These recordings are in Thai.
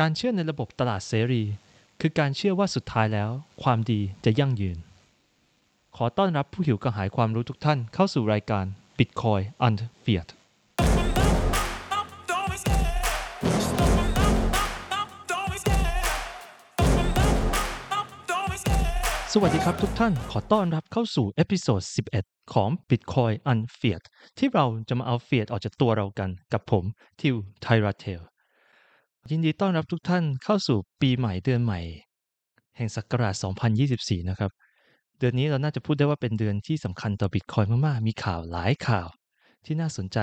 การเชื่อในระบบตลาดเสรี คือการเชื่อว่าสุดท้ายแล้ว ความดีจะยั่งยืน ขอต้อนรับผู้หิวกระหายความรู้ทุกท่านเข้าสู่รายการ Bitcoin and Fiat สวัสดีครับทุกท่านขอต้อนรับเข้าสู่ episode 11 ของ Bitcoin and Fiat ที่เราจะมาเอา Fiat ออกจากตัวเรากันกับผม ทิวไทราเทล ยินดีต้อนรับทุกท่านเข้าสู่ปีใหม่เดือนใหม่ แห่งศักราช 2024 นะครับ เดือนนี้เราน่าจะพูดได้ว่าเป็นเดือนที่สำคัญต่อ Bitcoin มากๆ มีข่าวหลายข่าวที่น่าสนใจ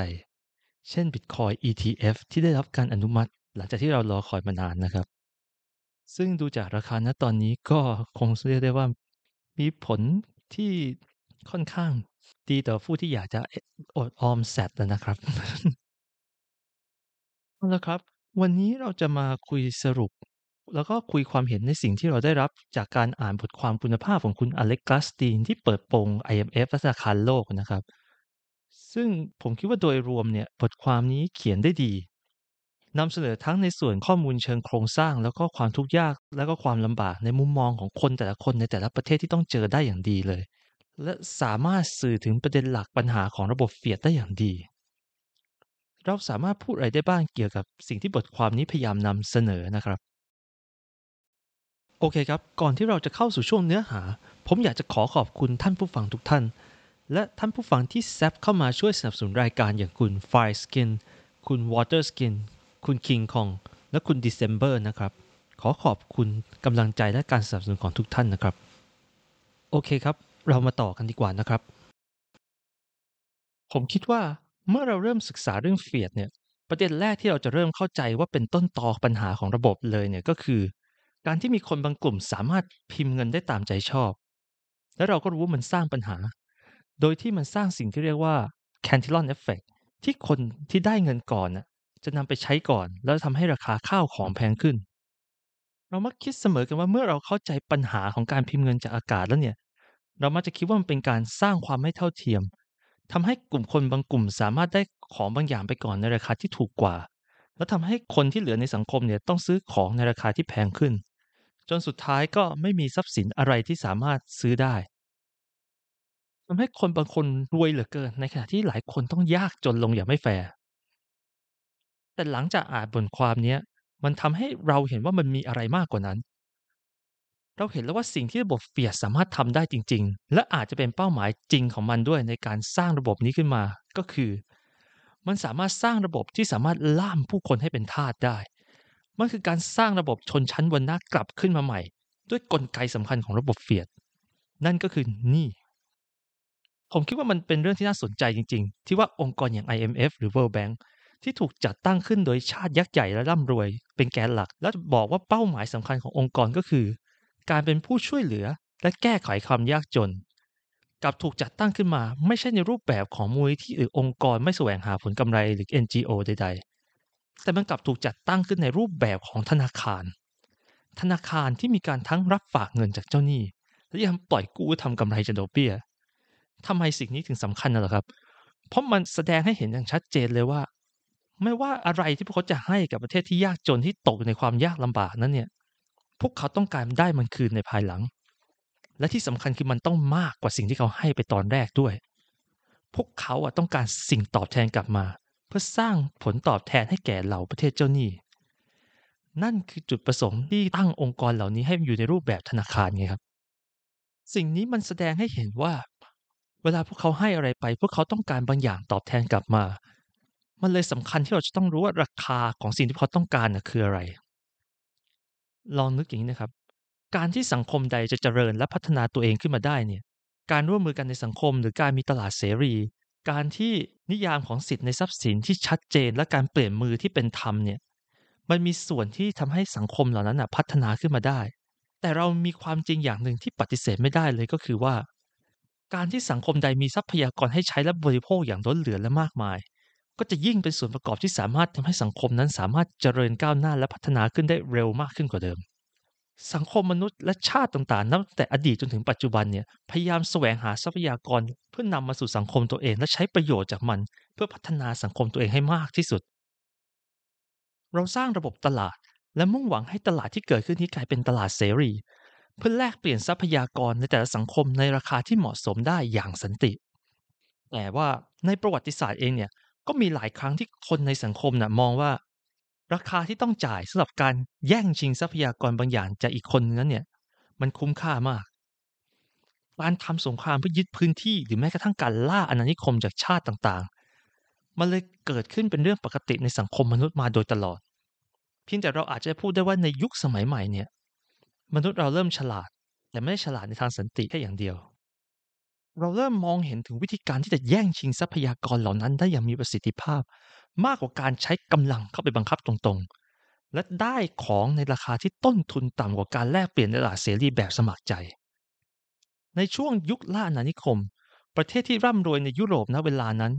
เช่น Bitcoin ETF ที่ได้รับการอนุมัติ หลังจากที่เรารอคอยมานานนะครับ ซึ่งดูจากราคาณตอนนี้ก็คงเรียกได้ว่า มีผลที่ค่อนข้างดีต่อผู้ที่อยากจะอดออมแซดนะครับเอาละครับ วันนี้เราจะมาคุยสรุป แล้วก็คุยความเห็นในสิ่งที่เราได้รับจากการอ่านบทความคุณภาพของคุณอเล็กกาสตีน ที่เปิดโปง IMF และธนาคารโลกนะครับ ซึ่งผมคิดว่าโดยรวมเนี่ยบทความนี้เขียนได้ดีนำเสนอทั้งในส่วนข้อมูลเชิงโครงสร้าง แล้วก็ความทุกข์ยากแล้วก็ความลำบากในมุมมองของคนแต่ละคนในแต่ละประเทศที่ต้องเจอได้อย่างดีเลย และสามารถสื่อถึงประเด็นหลักปัญหาของระบบเฟียดได้อย่างดี เราสามารถพูดอะไรได้บ้างเกี่ยวกับสิ่งที่บทความนี้พยายามนำเสนอนะครับ โอเคครับ ก่อนที่เราจะเข้าสู่ช่วงเนื้อหา ผมอยากจะขอขอบคุณท่านผู้ฟังทุกท่าน และท่านผู้ฟังที่แซฟเข้ามาช่วยสนับสนุนรายการอย่างคุณ Fire Skin คุณ Water Skin คุณ King Kong และคุณ December นะครับ ขอขอบคุณกำลังใจและการสนับสนุนของทุกท่านนะครับ โอเคครับ เรามาต่อกันดีกว่านะครับ ผมคิดว่า เมื่อเราเริ่มศึกษาเรื่องเฟียดเนี่ย ประเด็นแรกที่เราจะเริ่มเข้าใจว่าเป็นต้นตอปัญหาของระบบเลยเนี่ยก็คือ การที่มีคนบางกลุ่มสามารถพิมพ์เงินได้ตามใจชอบ และเราก็รู้ว่ามันสร้างปัญหา โดยที่มันสร้างสิ่งที่เรียกว่า cantillon effect ที่คนที่ได้เงินก่อนน่ะจะนำไปใช้ก่อน แล้วทำให้ราคาข้าวของแพงขึ้น เรามักคิดเสมอกันว่าเมื่อเราเข้าใจปัญหาของการพิมพ์เงินจากอากาศแล้วเนี่ย เรามักจะคิดว่ามันเป็นการสร้างความไม่เท่าเทียม ทำให้กลุ่มคนบางกลุ่มสามารถได้ของบางอย่างไปก่อนในราคาที่ถูกกว่า แล้วทำให้คนที่เหลือในสังคมเนี่ยต้องซื้อของในราคาที่แพงขึ้น จนสุดท้ายก็ไม่มีทรัพย์สินอะไรที่สามารถซื้อได้ทำให้คนบางคนรวยเหลือเกิน ในขณะที่หลายคนต้องยากจนลงอย่างไม่แฟร์แต่หลังจากอ่านบทความนี้มันทำให้เราเห็นว่ามันมีอะไรมากกว่านั้น เราเห็นแล้วว่าสิ่งที่ระบบเฟียสามารถทำได้จริง ๆ และอาจจะเป็นเป้าหมายจริงของมันด้วยในการสร้างระบบนี้ขึ้นมาก็คือ มันสามารถสร้างระบบที่สามารถล่ามผู้คนให้เป็นทาสได้ มันคือการสร้างระบบชนชั้นวรรณะกลับขึ้นมาใหม่ ด้วยกลไกสำคัญของระบบเฟียดนั่นก็คือนี่ ผมคิดว่ามันเป็นเรื่องที่น่าสนใจจริง ๆ ที่ว่าองค์กรอย่าง IMF หรือ World Bank ที่ถูกจัดตั้งขึ้นโดยชาติยักษ์ใหญ่และร่ำรวย เป็นแกนหลัก แล้วบอกว่าเป้าหมายสำคัญขององค์กรก็คือ การเป็นผู้ช่วยเหลือ และแก้ไขความยากจน กับถูกจัดตั้งขึ้นมาไม่ใช่ในรูปแบบของมูลที่หรือองค์กรไม่แสวงหาผลกำไรหรือ NGO ใด ๆ แต่มันกลับถูกจัดตั้งขึ้นในรูปแบบของธนาคาร ธนาคารที่มีการทั้งรับฝากเงินจากเจ้าหนี้ และยังปล่อยกู้ทำกำไรจากดอกเบี้ยทำไมสิ่งนี้ถึงสำคัญนะหรอครับ เพราะมันแสดงให้เห็นอย่างชัดเจนเลยว่า ไม่ว่าอะไรที่พวกเขาจะให้กับประเทศที่ยากจนที่ตกในความยากลำบากนั้นเนี่ย พวกเขาต้องการได้มันคืนในภายหลัง และที่สำคัญคือมันต้องมากกว่าสิ่งที่เขาให้ไปตอนแรกด้วย พวกเขาอะต้องการสิ่งตอบแทนกลับมา เพื่อสร้างผลตอบแทนให้แก่เหล่าประเทศเจ้าหนี้นั่นคือจุดประสงค์ที่ตั้งองค์กรเหล่านี้ให้อยู่ในรูปแบบธนาคารไงครับ สิ่งนี้มันแสดงให้เห็นว่า เวลาพวกเขาให้อะไรไป พวกเขาต้องการบางอย่างตอบแทนกลับมา มันเลยสำคัญที่เราจะต้องรู้ว่าราคาของสิ่งที่เขาต้องการนะคืออะไร ลองนึกอย่างนี้นะครับ การที่สังคมใดจะเจริญและพัฒนาตัวเองขึ้นมาได้เนี่ย การร่วมมือกันในสังคม หรือการมีตลาดเสรี การที่นิยามของสิทธิ์ในทรัพย์สินที่ชัดเจนและการเปลี่ยนมือที่เป็นธรรมเนี่ย มันมีส่วนที่ทำให้สังคมเหล่านั้นนะพัฒนาขึ้นมาได้ แต่เรามีความจริงอย่างหนึ่งที่ปฏิเสธไม่ได้เลยก็คือว่า การที่สังคมใดมีทรัพยากรให้ใช้และบริโภคอย่างล้นเหลือและมากมาย ก็จะยิ่งเป็นส่วนประกอบที่สามารถทำให้สังคมนั้นสามารถเจริญก้าวหน้าและพัฒนาขึ้นได้เร็วมากขึ้นกว่าเดิม สังคมมนุษย์และชาติต่างๆนับแต่อดีตจนถึงปัจจุบันเนี่ยพยายามแสวงหาทรัพยากร เพื่อนำมาสู่สังคมตัวเอง และใช้ประโยชน์จากมัน เพื่อพัฒนาสังคมตัวเองให้มากที่สุด เราสร้างระบบตลาด และมุ่งหวังให้ตลาดที่เกิดขึ้นนี้กลายเป็นตลาดเสรี เพื่อแลกเปลี่ยนทรัพยากรในแต่ละสังคมในราคาที่เหมาะสมได้อย่างสันติแต่ว่าในประวัติศาสตร์เองเนี่ย ก็มีหลายครั้งที่คนในสังคมนะ่ะมองว่า ราคาที่ต้องจ่ายสำหรับการแย่งชิงทรัพยากรบางอย่างจากอีกคนนั้นเนี่ย มันคุ้มค่ามากการทำสงครามเพื่อยึดพื้นที่หรือแม้กระทั่งการล่าอาณานิคมจากชาติต่างๆ มันเลยเกิดขึ้นเป็นเรื่องปกติในสังคมมนุษย์มาโดยตลอด เพียงแต่เราอาจจะพูดได้ว่าในยุคสมัยใหม่เนี่ย มนุษย์เราเริ่มฉลาด แต่ไม่ได้ฉลาดในทางสันติแค่อย่างเดียว เราเริ่มมองเห็นถึงวิธีการที่จะแย่งชิงทรัพยากรเหล่านั้นได้อย่างมีประสิทธิภาพ มากกว่าการใช้กำลังเข้าไปบังคับตรงๆ และได้ของในราคาที่ต้นทุนต่ำกว่าการแลกเปลี่ยนในตลาดเสรีแบบสมัครใจ ในช่วงยุคล่าอาณานิคม ประเทศที่ร่ำรวยในยุโรปณเวลานั้น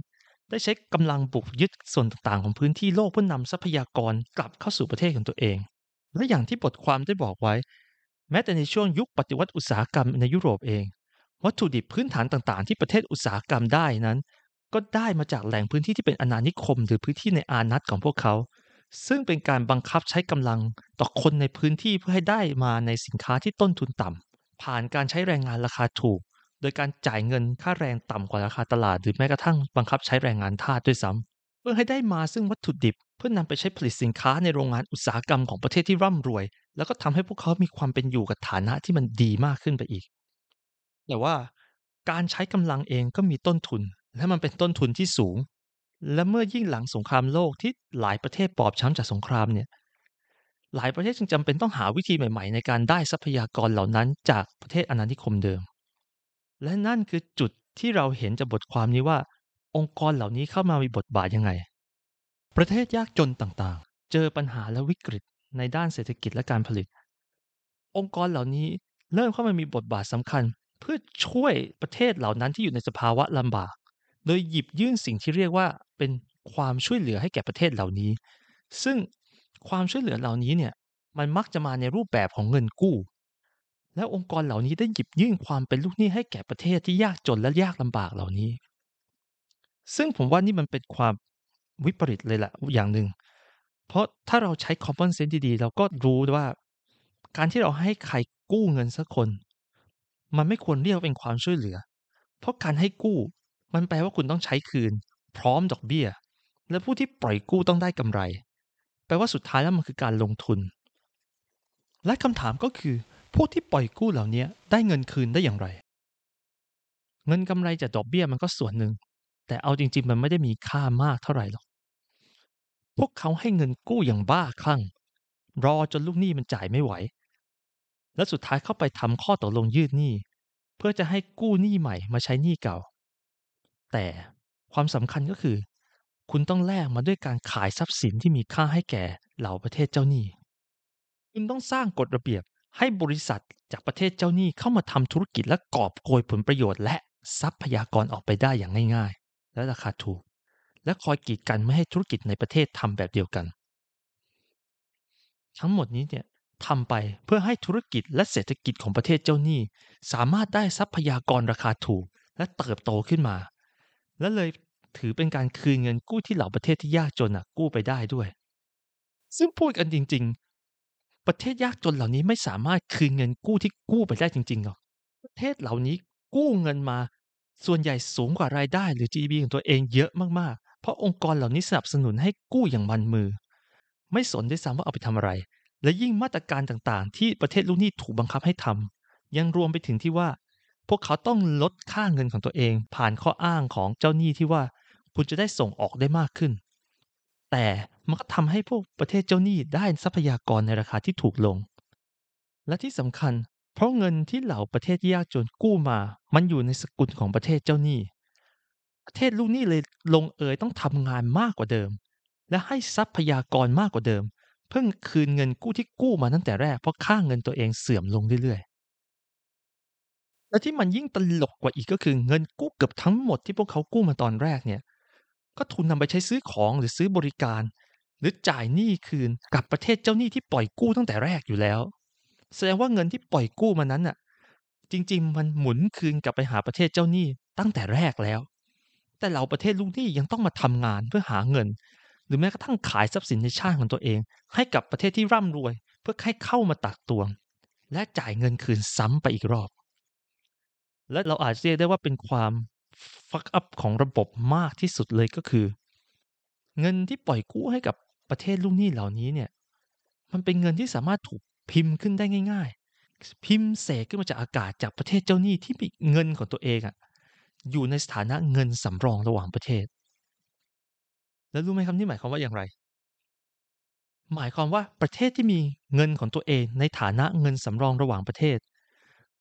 ได้ใช้กำลังบุกยึดส่วนต่างๆ ของพื้นที่โลกเพื่อนำทรัพยากรกลับเข้าสู่ประเทศของตัวเอง และอย่างที่บทความได้บอกไว้ แม้แต่ในช่วงยุคปฏิวัติอุตสาหกรรมในยุโรปเอง วัตถุดิบพื้นฐานต่างๆ ที่ประเทศอุตสาหกรรมได้นั้น ก็ได้มาจากแหล่งพื้นที่ที่เป็นอาณานิคม หรือพื้นที่ในอานัตของพวกเขา ซึ่งเป็นการบังคับใช้กำลังต่อคนในพื้นที่เพื่อให้ได้มาในสินค้าที่ต้นทุนต่ำผ่านการใช้แรงงานราคาถูก โดยการจ่ายเงินค่าแรงต่ำกว่าราคาตลาด หรือแม้กระทั่งบังคับใช้แรงงานทาสด้วยซ้ำเพื่อให้ได้มาซึ่งวัตถุดิบ เพื่อนำไปใช้ผลิตสินค้าในโรงงานอุตสาหกรรมของประเทศที่ร่ำรวย แล้วก็ทำให้พวกเขามีความเป็นอยู่กับฐานะที่มันดีมากขึ้นไปอีก แต่ว่าการใช้กำลังเองก็มีต้นทุน และมันเป็นต้นทุนที่สูง และเมื่อยิ่งหลังสงครามโลกที่หลายประเทศปอบช้ำจากสงครามเนี่ย หลายประเทศจึงจำเป็นต้องหาวิธีใหม่ๆ ในการได้ทรัพยากรเหล่านั้นจากประเทศอาณานิคมเดิม และนั่นคือจุดที่เราเห็นจากบทความนี้ว่า องค์กรเหล่านี้เข้ามามีบทบาทยังไง ประเทศยากจนต่างๆ เจอปัญหาและวิกฤตในด้านเศรษฐกิจและการผลิต องค์กรเหล่านี้เริ่มเข้ามามีบทบาทสำคัญ เพื่อช่วยประเทศเหล่านั้นที่อยู่ในสภาวะลำบาก โดยหยิบยื่นสิ่งที่เรียกว่าเป็นความช่วยเหลือให้แก่ประเทศเหล่านี้ ซึ่งความช่วยเหลือเหล่านี้เนี่ยมันมักจะมาในรูปแบบของเงินกู้ และองค์กรเหล่านี้ได้หยิบยื่นความเป็นลูกหนี้ให้แก่ประเทศที่ยากจนและยากลำบากเหล่านี้ ซึ่งผมว่านี่มันเป็นความวิปริตเลยแหละอย่างหนึ่ง เพราะถ้าเราใช้ common sense ดีๆ เราก็รู้ว่า การที่เราให้ใครกู้เงินสักคน มันไม่ควรเรียกว่าเป็นความช่วยเหลือ เพราะการให้กู้มันแปลว่าคุณต้องใช้คืน พร้อมดอกเบี้ย และผู้ที่ปล่อยกู้ต้องได้กำไร แปลว่าสุดท้ายแล้วมันคือการลงทุน และคำถามก็คือ พวกที่ปล่อยกู้เหล่านี้ได้เงินคืนได้อย่างไร เงินกำไรจากดอกเบี้ยมันก็ส่วนหนึ่ง แต่เอาจริง ๆ มันไม่ได้มีค่ามากเท่าไหร่หรอก พวกเขาให้เงินกู้อย่างบ้าคลั่ง รอจนลูกหนี้มันจ่ายไม่ไหว และสุดท้ายเข้าไปทำข้อตกลงยืดหนี้ เพื่อจะให้กู้หนี้ใหม่มาใช้หนี้เก่า แต่ความสำคัญก็คือ คุณต้องแลกมาด้วยการขายทรัพย์สินที่มีค่าให้แก่เหล่าประเทศเจ้าหนี้ คุณต้องสร้างกฎระเบียบให้บริษัทจากประเทศเจ้าหนี้เข้ามาทำธุรกิจและกอบโกยผลประโยชน์ และทรัพยากรออกไปได้อย่างง่ายๆ และราคาถูก และคอยกีดกันไม่ให้ธุรกิจในประเทศทำแบบเดียวกัน ทั้งหมดนี้เนี่ย ทำไปเพื่อให้ธุรกิจและเศรษฐกิจของประเทศเจ้าหนี้ สามารถได้ทรัพยากรราคาถูกและเติบโตขึ้นมา และเลยถือเป็นการคืนเงินกู้ที่เหล่าประเทศที่ยากจนกู้ไปได้ด้วย ซึ่งพูดกันจริง ๆ ประเทศยากจนเหล่านี้ไม่สามารถคืนเงินกู้ที่กู้ไปได้จริงๆหรอกประเทศเหล่านี้กู้เงินมา ส่วนใหญ่สูงกว่ารายได้หรือ GDP ของตัวเองเยอะมากๆ เพราะองค์กรเหล่านี้สนับสนุนให้กู้อย่างมันมือ ไม่สนด้วยซ้ำว่าเอาไปทำอะไร และยิ่งมาตรการต่างๆ ที่ประเทศลูกหนี้ถูกบังคับให้ทำยังรวมไปถึงที่ว่า พวกเขาต้องลดค่าเงินของตัวเอง ผ่านข้ออ้างของเจ้าหนี้ที่ว่าคุณจะได้ส่งออกได้มากขึ้น แต่มันก็ทำให้พวกประเทศเจ้าหนี้ได้ทรัพยากรในราคาที่ถูกลง และที่สำคัญ เพราะเงินที่เหล่าประเทศยากจนกู้มา มันอยู่ในสกุลของประเทศเจ้าหนี้ ประเทศลูกหนี้เลยลงเอยต้องทำงานมากกว่าเดิม และให้ทรัพยากรมากกว่าเดิม เพิ่งคืนเงินกู้ที่กู้มาตั้งแต่แรก เพราะค่าเงินตัวเองเสื่อมลงเรื่อยๆ และที่มันยิ่งตลกกว่าอีกก็คือเงินกู้เกือบทั้งหมดที่พวกเขากู้มาตอนแรกเนี่ย ก็ทุนนำไปใช้ซื้อของหรือซื้อบริการ หรือจ่ายหนี้คืนกับประเทศเจ้าหนี้ที่ปล่อยกู้ตั้งแต่แรกอยู่แล้ว แสดงว่าเงินที่ปล่อยกู้มานั้นน่ะ จริง ๆ มันหมุนคืนกลับไปหาประเทศเจ้าหนี้ตั้งแต่แรกแล้ว แต่เหล่าประเทศลูกหนี้ยังต้องมาทำงานเพื่อหาเงิน รือแม้กระทั่งขายทรัพย์สินในชาติของตัวเอง ให้กับประเทศที่ร่ำรวย เพื่อให้เข้ามาตักตวง และจ่ายเงินคืนซ้ำไปอีกรอบ และเราอาจเรียกได้ว่าเป็นความฟักอัพของระบบมากที่สุดเลยก็คือ เงินที่ปล่อยกู้ให้กับประเทศลูกหนี้เหล่านี้เนี่ยมันเป็นเงินที่สามารถถูกพิมพ์ขึ้นได้ง่าย ๆ พิมพ์เสกขึ้นมาจากอากาศจากประเทศเจ้าหนี้ที่มีเงินของตัวเองอะอยู่ในสถานะเงินสำรองระหว่างประเทศ แล้วรู้ไหมครับนี่หมายความว่าอย่างไร หมายความว่าประเทศที่มีเงินของตัวเองในฐานะเงินสำรองระหว่างประเทศ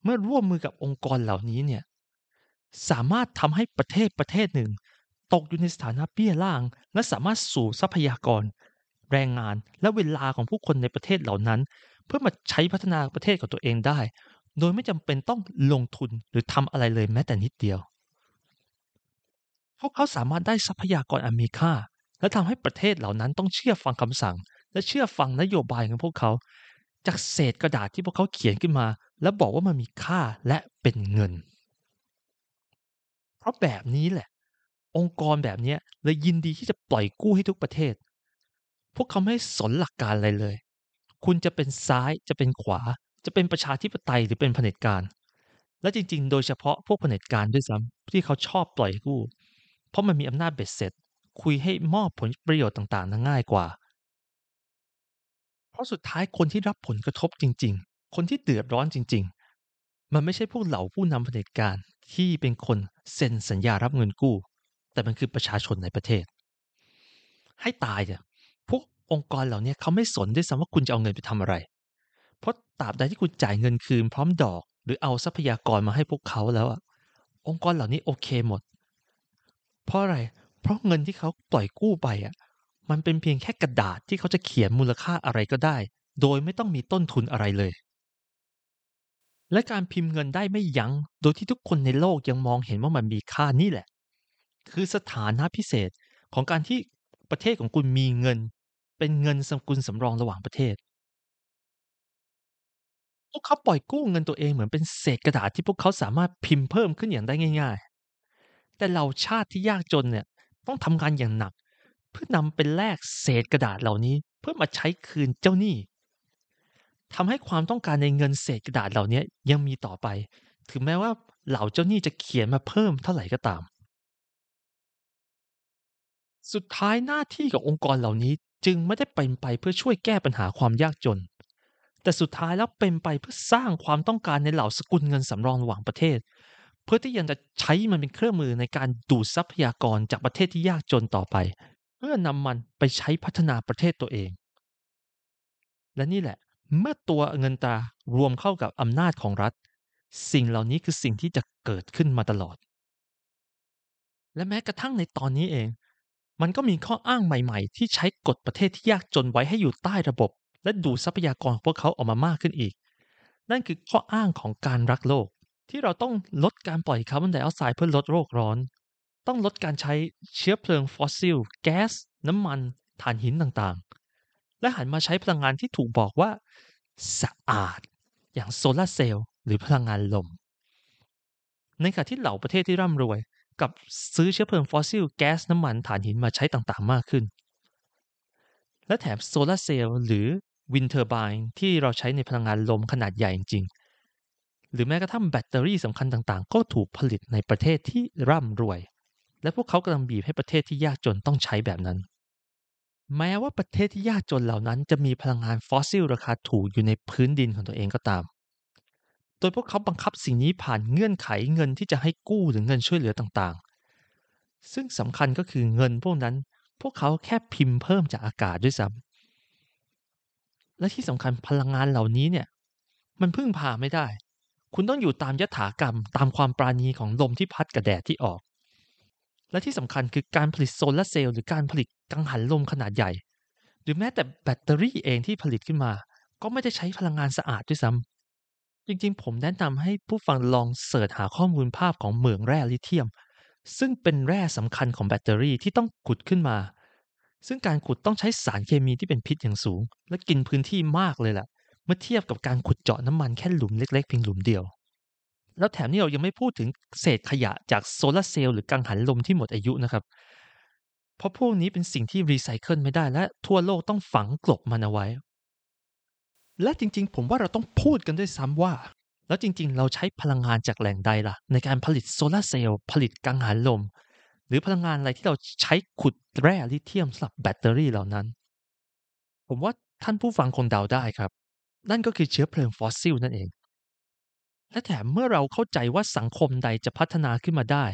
เมื่อร่วมมือกับองค์กรเหล่านี้เนี่ยสามารถทำให้ประเทศประเทศหนึ่ง ตกอยู่ในสถานะเบี้ยล่าง และสามารถสู่ทรัพยากร แรงงานและเวลาของผู้คนในประเทศเหล่านั้น เพื่อมาใช้พัฒนาประเทศของตัวเองได้ โดยไม่จำเป็นต้องลงทุนหรือทำอะไรเลยแม้แต่นิดเดียวพวกเขาสามารถได้ทรัพยากรอันมีค่า และทำให้ประเทศเหล่านั้นต้องเชื่อฟังคำสั่ง และเชื่อฟังนโยบายของพวกเขา จากเศษกระดาษที่พวกเขาเขียนขึ้นมา แล้วบอกว่ามันมีค่าและเป็นเงิน เพราะแบบนี้แหละ องค์กรแบบนี้เลยยินดีที่จะปล่อยกู้ให้ทุกประเทศ พวกเขาไม่สนหลักการอะไรเลย คุณจะเป็นซ้ายจะเป็นขวา จะเป็นประชาธิปไตยหรือเป็นเผด็จการและจริง ๆ โดยเฉพาะพวกเผด็จการด้วยซ้ำที่เขาชอบปล่อยกู้ เพราะมันมีอำนาจเบ็ดเสร็จ คุยให้มอบผลประโยชน์ต่างๆนั้นง่ายกว่า เพราะสุดท้ายคนที่รับผลกระทบจริง ๆ คนที่เดือดร้อนจริง ๆ มันไม่ใช่พวกเหล่าผู้นำเผด็จการที่เป็นคนเซ็นสัญญารับเงินกู้ แต่มันคือประชาชนในประเทศ ให้ตายเนี่ยพวกองค์กรเหล่านี้เขาไม่สนด้วยซ้ำว่าคุณจะเอาเงินไปทำอะไร เพราะตราบใดที่คุณจ่ายเงินคืนพร้อมดอก หรือเอาทรัพยากรมาให้พวกเขาแล้วอะองค์กรเหล่านี้โอเคหมด เพราะอะไร เพราะเงินที่เขาปล่อยกู้ไปอะมันเป็นเพียงแค่กระดาษที่เขาจะเขียนมูลค่าอะไรก็ได้ โดยไม่ต้องมีต้นทุนอะไรเลย และการพิมพ์เงินได้ไม่ยัง้ง โดยที่ทุกคนในโลกยังมองเห็นว่ามันมีค่านี่แหละ คือสถานะพิเศษของการที่ประเทศของคุณมีเงิน เป็นเงินสกุลสำรองระหว่างประเทศพวกเขาปล่อยกู้เงินตัวเองเหมือนเป็นเศษกระดาษที่พวกเขาสามารถพิมพ์เพิ่มขึ้นอย่างได้ง่าย ๆ แต่เหล่าชาติที่ยากจนเนี่ย ต้องทำงานอย่างหนัก เพื่อนำเป็นแลกเศษกระดาษเหล่านี้ เพื่อมาใช้คืนเจ้าหนี้ทำให้ความต้องการในเงินเศษกระดาษเหล่านี้ยังมีต่อไป ถึงแม้ว่าเหล่าเจ้าหนี้จะเขียนมาเพิ่มเท่าไหร่ก็ตาม สุดท้ายหน้าที่ขององค์กรเหล่านี้จึงไม่ได้เป็นไปเพื่อช่วยแก้ปัญหาความยากจน แต่สุดท้ายแล้วเป็นไปเพื่อสร้างความต้องการในเหล่าสกุลเงินสำรองระหว่างประเทศ เพื่อที่ยังจะใช้มันเป็นเครื่องมือในการดูดทรัพยากรจากประเทศที่ยากจนต่อไป เพื่อนำมันไปใช้พัฒนาประเทศตัวเอง และนี่แหละ เมื่อตัวเงินตารวมเข้ากับอำนาจของรัฐ สิ่งเหล่านี้คือสิ่งที่จะเกิดขึ้นมาตลอด และแม้กระทั่งในตอนนี้เอง มันก็มีข้ออ้างใหม่ ๆ ที่ใช้กฎประเทศที่ยากจนไว้ให้อยู่ใต้ระบบ และดูทรัพยากรพวกเขาออกมามากขึ้นอีก นั่นคือข้ออ้างของการรักโลก ที่เราต้องลดการปล่อยคาร์บอนไดออกไซด์เพื่อลดโลกร้อน ต้องลดการใช้เชื้อเพลิงฟอสซิล แก๊ส น้ำมัน ถ่านหินต่างๆ และหันมาใช้พลังงานที่ถูกบอกว่า สะอาด อย่างโซลาเซลล์หรือพลังงานลม ในขณะที่เหล่าประเทศที่ร่ำรวย กลับซื้อเชื้อเพลิงฟอสซิล แก๊ส น้ำมัน ถ่านหินมาใช้ต่างๆ มากขึ้น และแถมโซลาเซลล์หรือ wind turbine ที่เราใช้ในพลังงานลมขนาดใหญ่จริง หรือแม้กระทั่งแบตเตอรี่สำคัญต่างๆ ก็ถูกผลิตในประเทศที่ร่ำรวย และพวกเขากำลังบีบให้ประเทศที่ยากจนต้องใช้แบบนั้น แม้ว่าประเทศที่ยากจนเหล่านั้น จะมีพลังงานฟอสซิลราคาถูกอยู่ในพื้นดินของตัวเองก็ตาม โดยพวกเขาบังคับสิ่งนี้ผ่านเงื่อนไขเงินที่จะให้กู้หรือเงินช่วยเหลือต่างๆ ซึ่งสำคัญก็คือเงินพวกนั้น พวกเขาแค่พิมพ์เพิ่มจากอากาศด้วยซ้ำและที่สำคัญพลังงานเหล่านี้เนี่ยมันพึ่งพาไม่ได้ คุณต้องอยู่ตามยถากรรม ตามความปราณีของลมที่พัดกับแดดที่ออก และที่สำคัญคือการผลิตโซลาเซลล์หรือการผลิตกังหันลมขนาดใหญ่ หรือแม้แต่แบตเตอรี่เองที่ผลิตขึ้นมา ก็ไม่ได้ใช้พลังงานสะอาดด้วยซ้ำจริงๆ ผมแนะนำให้ผู้ฟังลองเสิร์ชหาข้อมูลภาพของเหมืองแร่ลิเธียม ซึ่งเป็นแร่สำคัญของแบตเตอรี่ที่ต้องขุดขึ้นมา ซึ่งการขุดต้องใช้สารเคมีที่เป็นพิษอย่างสูง และกินพื้นที่มากเลยแหละ เมื่อเทียบกับการขุดเจาะน้ำมันแค่หลุมเล็ก ๆ เพียงหลุมเดียว แล้วแถมนี่เรายังไม่พูดถึงเศษขยะจากโซลาเซลล์หรือกังหันลมที่หมดอายุนะครับ เพราะพวกนี้เป็นสิ่งที่รีไซเคิลไม่ได้และทั่วโลกต้องฝังกลบมันเอาไว้ และจริง ๆ ผมว่าเราต้องพูดกันด้วยซ้ำว่า แล้วจริง ๆ เราใช้พลังงานจากแหล่งใดล่ะ ในการผลิตโซลาร์เซลล์ผลิตกังหันลม หรือพลังงานอะไรที่เราใช้ขุดแร่ลิเธียมสำหรับแบตเตอรี่เหล่านั้น ผมว่าท่านผู้ฟังคงเดาได้ครับ นั่นก็คือเชื้อเพลิงฟอสซิลนั่นเอง และแถมเมื่อเราเข้าใจว่าสังคมใดจะพัฒนาขึ้นมาได้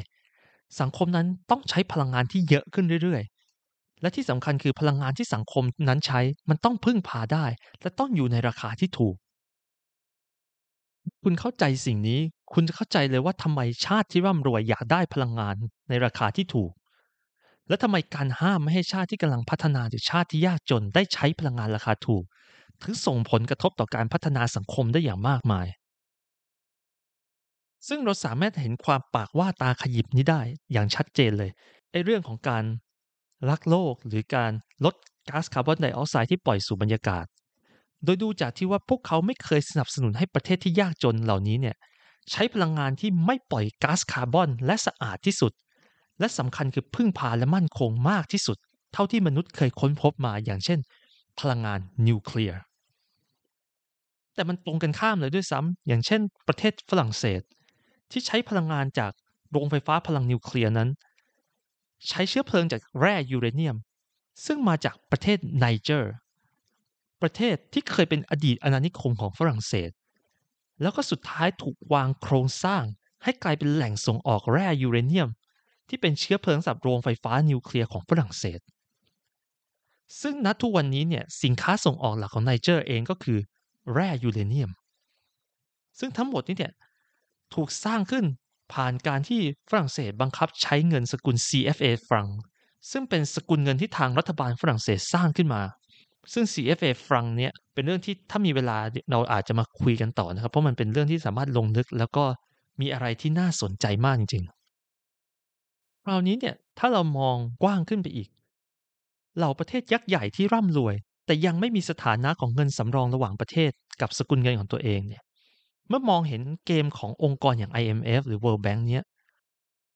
สังคมนั้นต้องใช้พลังงานที่เยอะขึ้นเรื่อยๆ และที่สำคัญคือพลังงานที่สังคมนั้นใช้มันต้องพึ่งพาได้ และต้องอยู่ในราคาที่ถูก คุณเข้าใจสิ่งนี้ คุณจะเข้าใจเลยว่าทำไมชาติที่ร่ำรวยอยากได้พลังงานในราคาที่ถูกและทำไมการห้ามไม่ให้ชาติที่กำลังพัฒนาหรือชาติที่ยากจนได้ใช้พลังงานราคาถูก ถึงส่งผลกระทบต่อการพัฒนาสังคมได้อย่างมากมาย ซึ่งเราสามารถเห็นความปากว่าตาขยิบนี้ได้อย่างชัดเจนเลยไอ้เรื่องของการรักโลกหรือการลดก๊าซคาร์บอนไดออกไซด์ที่ปล่อยสู่บรรยากาศ โดยดูจากที่ว่าพวกเขาไม่เคยสนับสนุนให้ประเทศที่ยากจนเหล่านี้เนี่ยใช้พลังงานที่ไม่ปล่อยก๊าซคาร์บอนและสะอาดที่สุด และสำคัญคือพึ่งพาและมั่นคงมากที่สุด เท่าที่มนุษย์เคยค้นพบมาอย่างเช่น พลังงานนิวเคลียร์ แต่มันตรงกันข้ามเลยด้วยซ้ำอย่างเช่น ประเทศฝรั่งเศส ที่ใช้พลังงานจากโรงไฟฟ้าพลังนิวเคลียร์นั้น ใช้เชื้อเพลิงจากแร่ยูเรเนียม ซึ่งมาจากประเทศไนเจอร์ ประเทศที่เคยเป็นอดีตอาณานิคมของฝรั่งเศส แล้วก็สุดท้ายถูกวางโครงสร้าง ให้กลายเป็นแหล่งส่งออกแร่ยูเรเนียม ที่เป็นเชื้อเพลิงสำหรับโรงไฟฟ้านิวเคลียร์ของฝรั่งเศส ซึ่งณทุกวันนี้เนี่ยสินค้าส่งออกหลักของไนเจอร์เองก็คือ แร่ยูเรเนียม ซึ่งทั้งหมดนี้เนี่ยถูกสร้างขึ้นผ่านการที่ฝรั่งเศสบังคับใช้เงินสกุล CFA ฟรัง ซึ่งเป็นสกุลเงินที่ทางรัฐบาลฝรั่งเศสสร้างขึ้นมา ซึ่ง CFA ฟรังเนี่ยเป็นเรื่องที่ถ้ามีเวลาเราอาจจะมาคุยกันต่อนะครับ เพราะมันเป็นเรื่องที่สามารถลงลึก แล้วก็มีอะไรที่น่าสนใจมากจริงๆคราวนี้เนี่ยถ้าเรามองกว้างขึ้นไปอีก เหล่าประเทศยักษ์ใหญ่ที่ร่ำรวย แต่ยังไม่มีสถานะของเงินสำรองระหว่างประเทศ กับสกุลเงินของตัวเองเนี่ยเมื่อมองเห็นเกมขององค์กรอย่าง IMF หรือ World Bank เนี้ย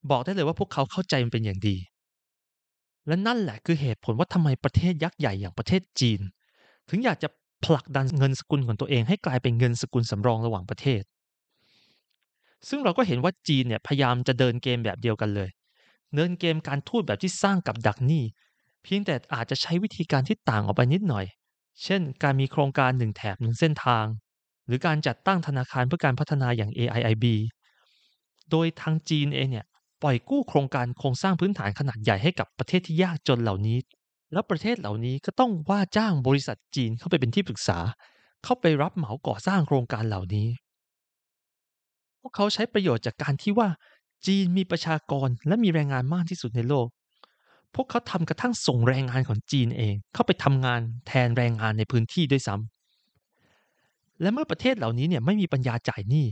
บอกได้เลยว่าพวกเขาเข้าใจมันเป็นอย่างดี และนั่นแหละคือเหตุผลว่าทำไมประเทศยักษ์ใหญ่อย่างประเทศจีน ถึงอยากจะผลักดันเงินสกุลของตัวเอง ให้กลายเป็นเงินสกุลสำรองระหว่างประเทศ ซึ่งเราก็เห็นว่าจีนเนี่ยพยายามจะเดินเกมแบบเดียวกันเลย เดินเกมการทูตแบบที่สร้างกับดักหนี้ เพียงแต่อาจจะใช้วิธีการที่ต่างออกไปนิดหน่อย เช่น การมีโครงการหนึ่งแถบหนึ่งเส้นทาง หรือการจัดตั้งธนาคารเพื่อการพัฒนาอย่าง AIIB โดยทางจีนเองเนี่ยปล่อยกู้โครงการโครงสร้างพื้นฐานขนาดใหญ่ให้กับประเทศที่ยากจนเหล่านี้ แล้วประเทศเหล่านี้ก็ต้องว่าจ้างบริษัทจีนเข้าไปเป็นที่ปรึกษา เข้าไปรับเหมาก่อสร้างโครงการเหล่านี้ พวกเขาใช้ประโยชน์จากการที่ว่าจีนมีประชากรและมีแรงงานมากที่สุดในโลก พวกเขาทำกระทั่งส่งแรงงานของจีนเอง เข้าไปทำงานแทนแรงงานในพื้นที่ด้วยซ้ำและเมื่อประเทศเหล่านี้เนี่ยไม่มีปัญญาจ่ายหนี้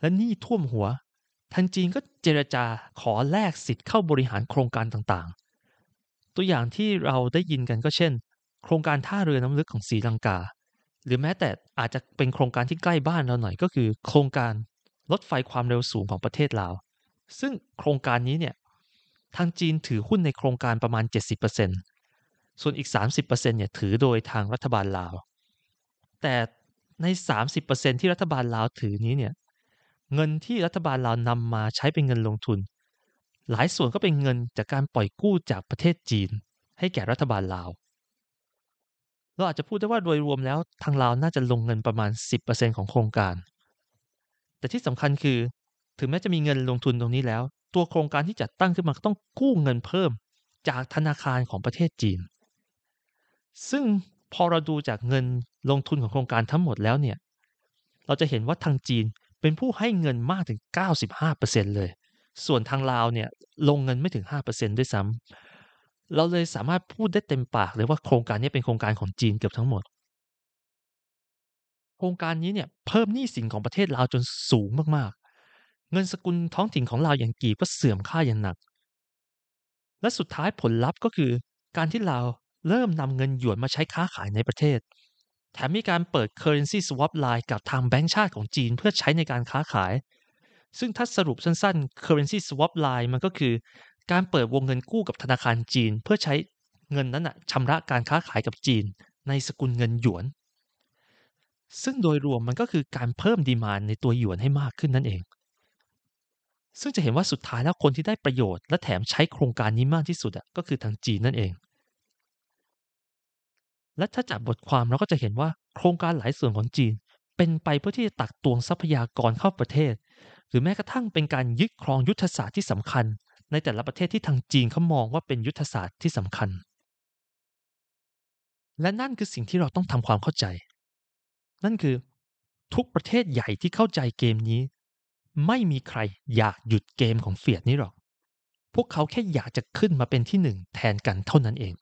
และหนี้ท่วมหัวทางจีนก็เจรจาขอแลกสิทธิ์เข้าบริหารโครงการต่างๆ ตัวอย่างที่เราได้ยินกันก็เช่น โครงการท่าเรือน้ำลึกของศรีลังกา หรือแม้แต่อาจจะเป็นโครงการที่ใกล้บ้านเราหน่อยก็คือ โครงการรถไฟความเร็วสูงของประเทศลาว ซึ่งโครงการนี้เนี่ย ทางจีนถือหุ้นในโครงการประมาณ 70%ส่วนอีก 30%เนี่ยถือโดยทางรัฐบาลลาว แต่ใน 30%ที่รัฐบาลลาวถือนี้เนี่ยเงินที่รัฐบาลลาวนำมาใช้เป็นเงินลงทุน หลายส่วนก็เป็นเงินจากการปล่อยกู้จากประเทศจีน ให้แก่รัฐบาลลาว เราอาจจะพูดได้ว่าโดยรวมแล้วทางลาวน่าจะลงเงินประมาณ 10%ของโครงการ แต่ที่สำคัญคือ ถึงแม้จะมีเงินลงทุนตรงนี้แล้ว ตัวโครงการที่จัดตั้งขึ้นมาต้องกู้เงินเพิ่มจากธนาคารของประเทศจีน ซึ่งพอเราดูจากเงินลงทุนของโครงการทั้งหมดแล้วเนี่ย เราจะเห็นว่าทางจีนเป็นผู้ให้เงินมากถึง 95%เลย ส่วนทางลาวเนี่ยลงเงินไม่ถึง 5%ด้วยซ้ำ เราเลยสามารถพูดได้เต็มปากเลยว่าโครงการนี้เป็นโครงการของจีนเกือบทั้งหมด โครงการนี้เนี่ยเพิ่มหนี้สินของประเทศลาวจนสูงมากๆ เงินสกุลท้องถิ่นของลาวอย่างกีบก็เสื่อมค่าอย่างหนัก และสุดท้ายผลลัพธ์ก็คือ การที่ลาวเริ่มนำเงินหยวนมาใช้ค้าขายในประเทศ แถมมีการเปิด currency swap line กับทางแบงก์ชาติของจีนเพื่อใช้ในการค้าขาย ซึ่งถ้าสรุปสั้นๆ currency swap line มันก็คือ การเปิดวงเงินกู้กับธนาคารจีน เพื่อใช้เงินนั้นนะชำระการค้าขายกับจีน ในสกุลเงินหยวน ซึ่งโดยรวมมันก็คือการเพิ่มดีมานในตัวหยวนให้มากขึ้นนั่นเอง ซึ่งจะเห็นว่าสุดท้ายแล้วคนที่ได้ประโยชน์ และแถมใช้โครงการนี้มากที่สุดอะก็คือทางจีนนั่นเอง และถ้าจากบทความเราก็จะเห็นว่าโครงการหลายส่วนของจีน เป็นไปเพื่อที่จะตักตวงทรัพยากรเข้าประเทศ หรือแม้กระทั่งเป็นการยึดครองยุทธศาสตร์ที่สำคัญ ในแต่ละประเทศที่ทางจีนเขามองว่าเป็นยุทธศาสตร์ที่สำคัญ และนั่นคือสิ่งที่เราต้องทำความเข้าใจ นั่นคือทุกประเทศใหญ่ที่เข้าใจเกมนี้ ไม่มีใครอยากหยุดเกมของเฟียดนี้หรอก พวกเขาแค่อยากจะขึ้นมาเป็นที่หนึ่งแทนกันเท่านั้นเอง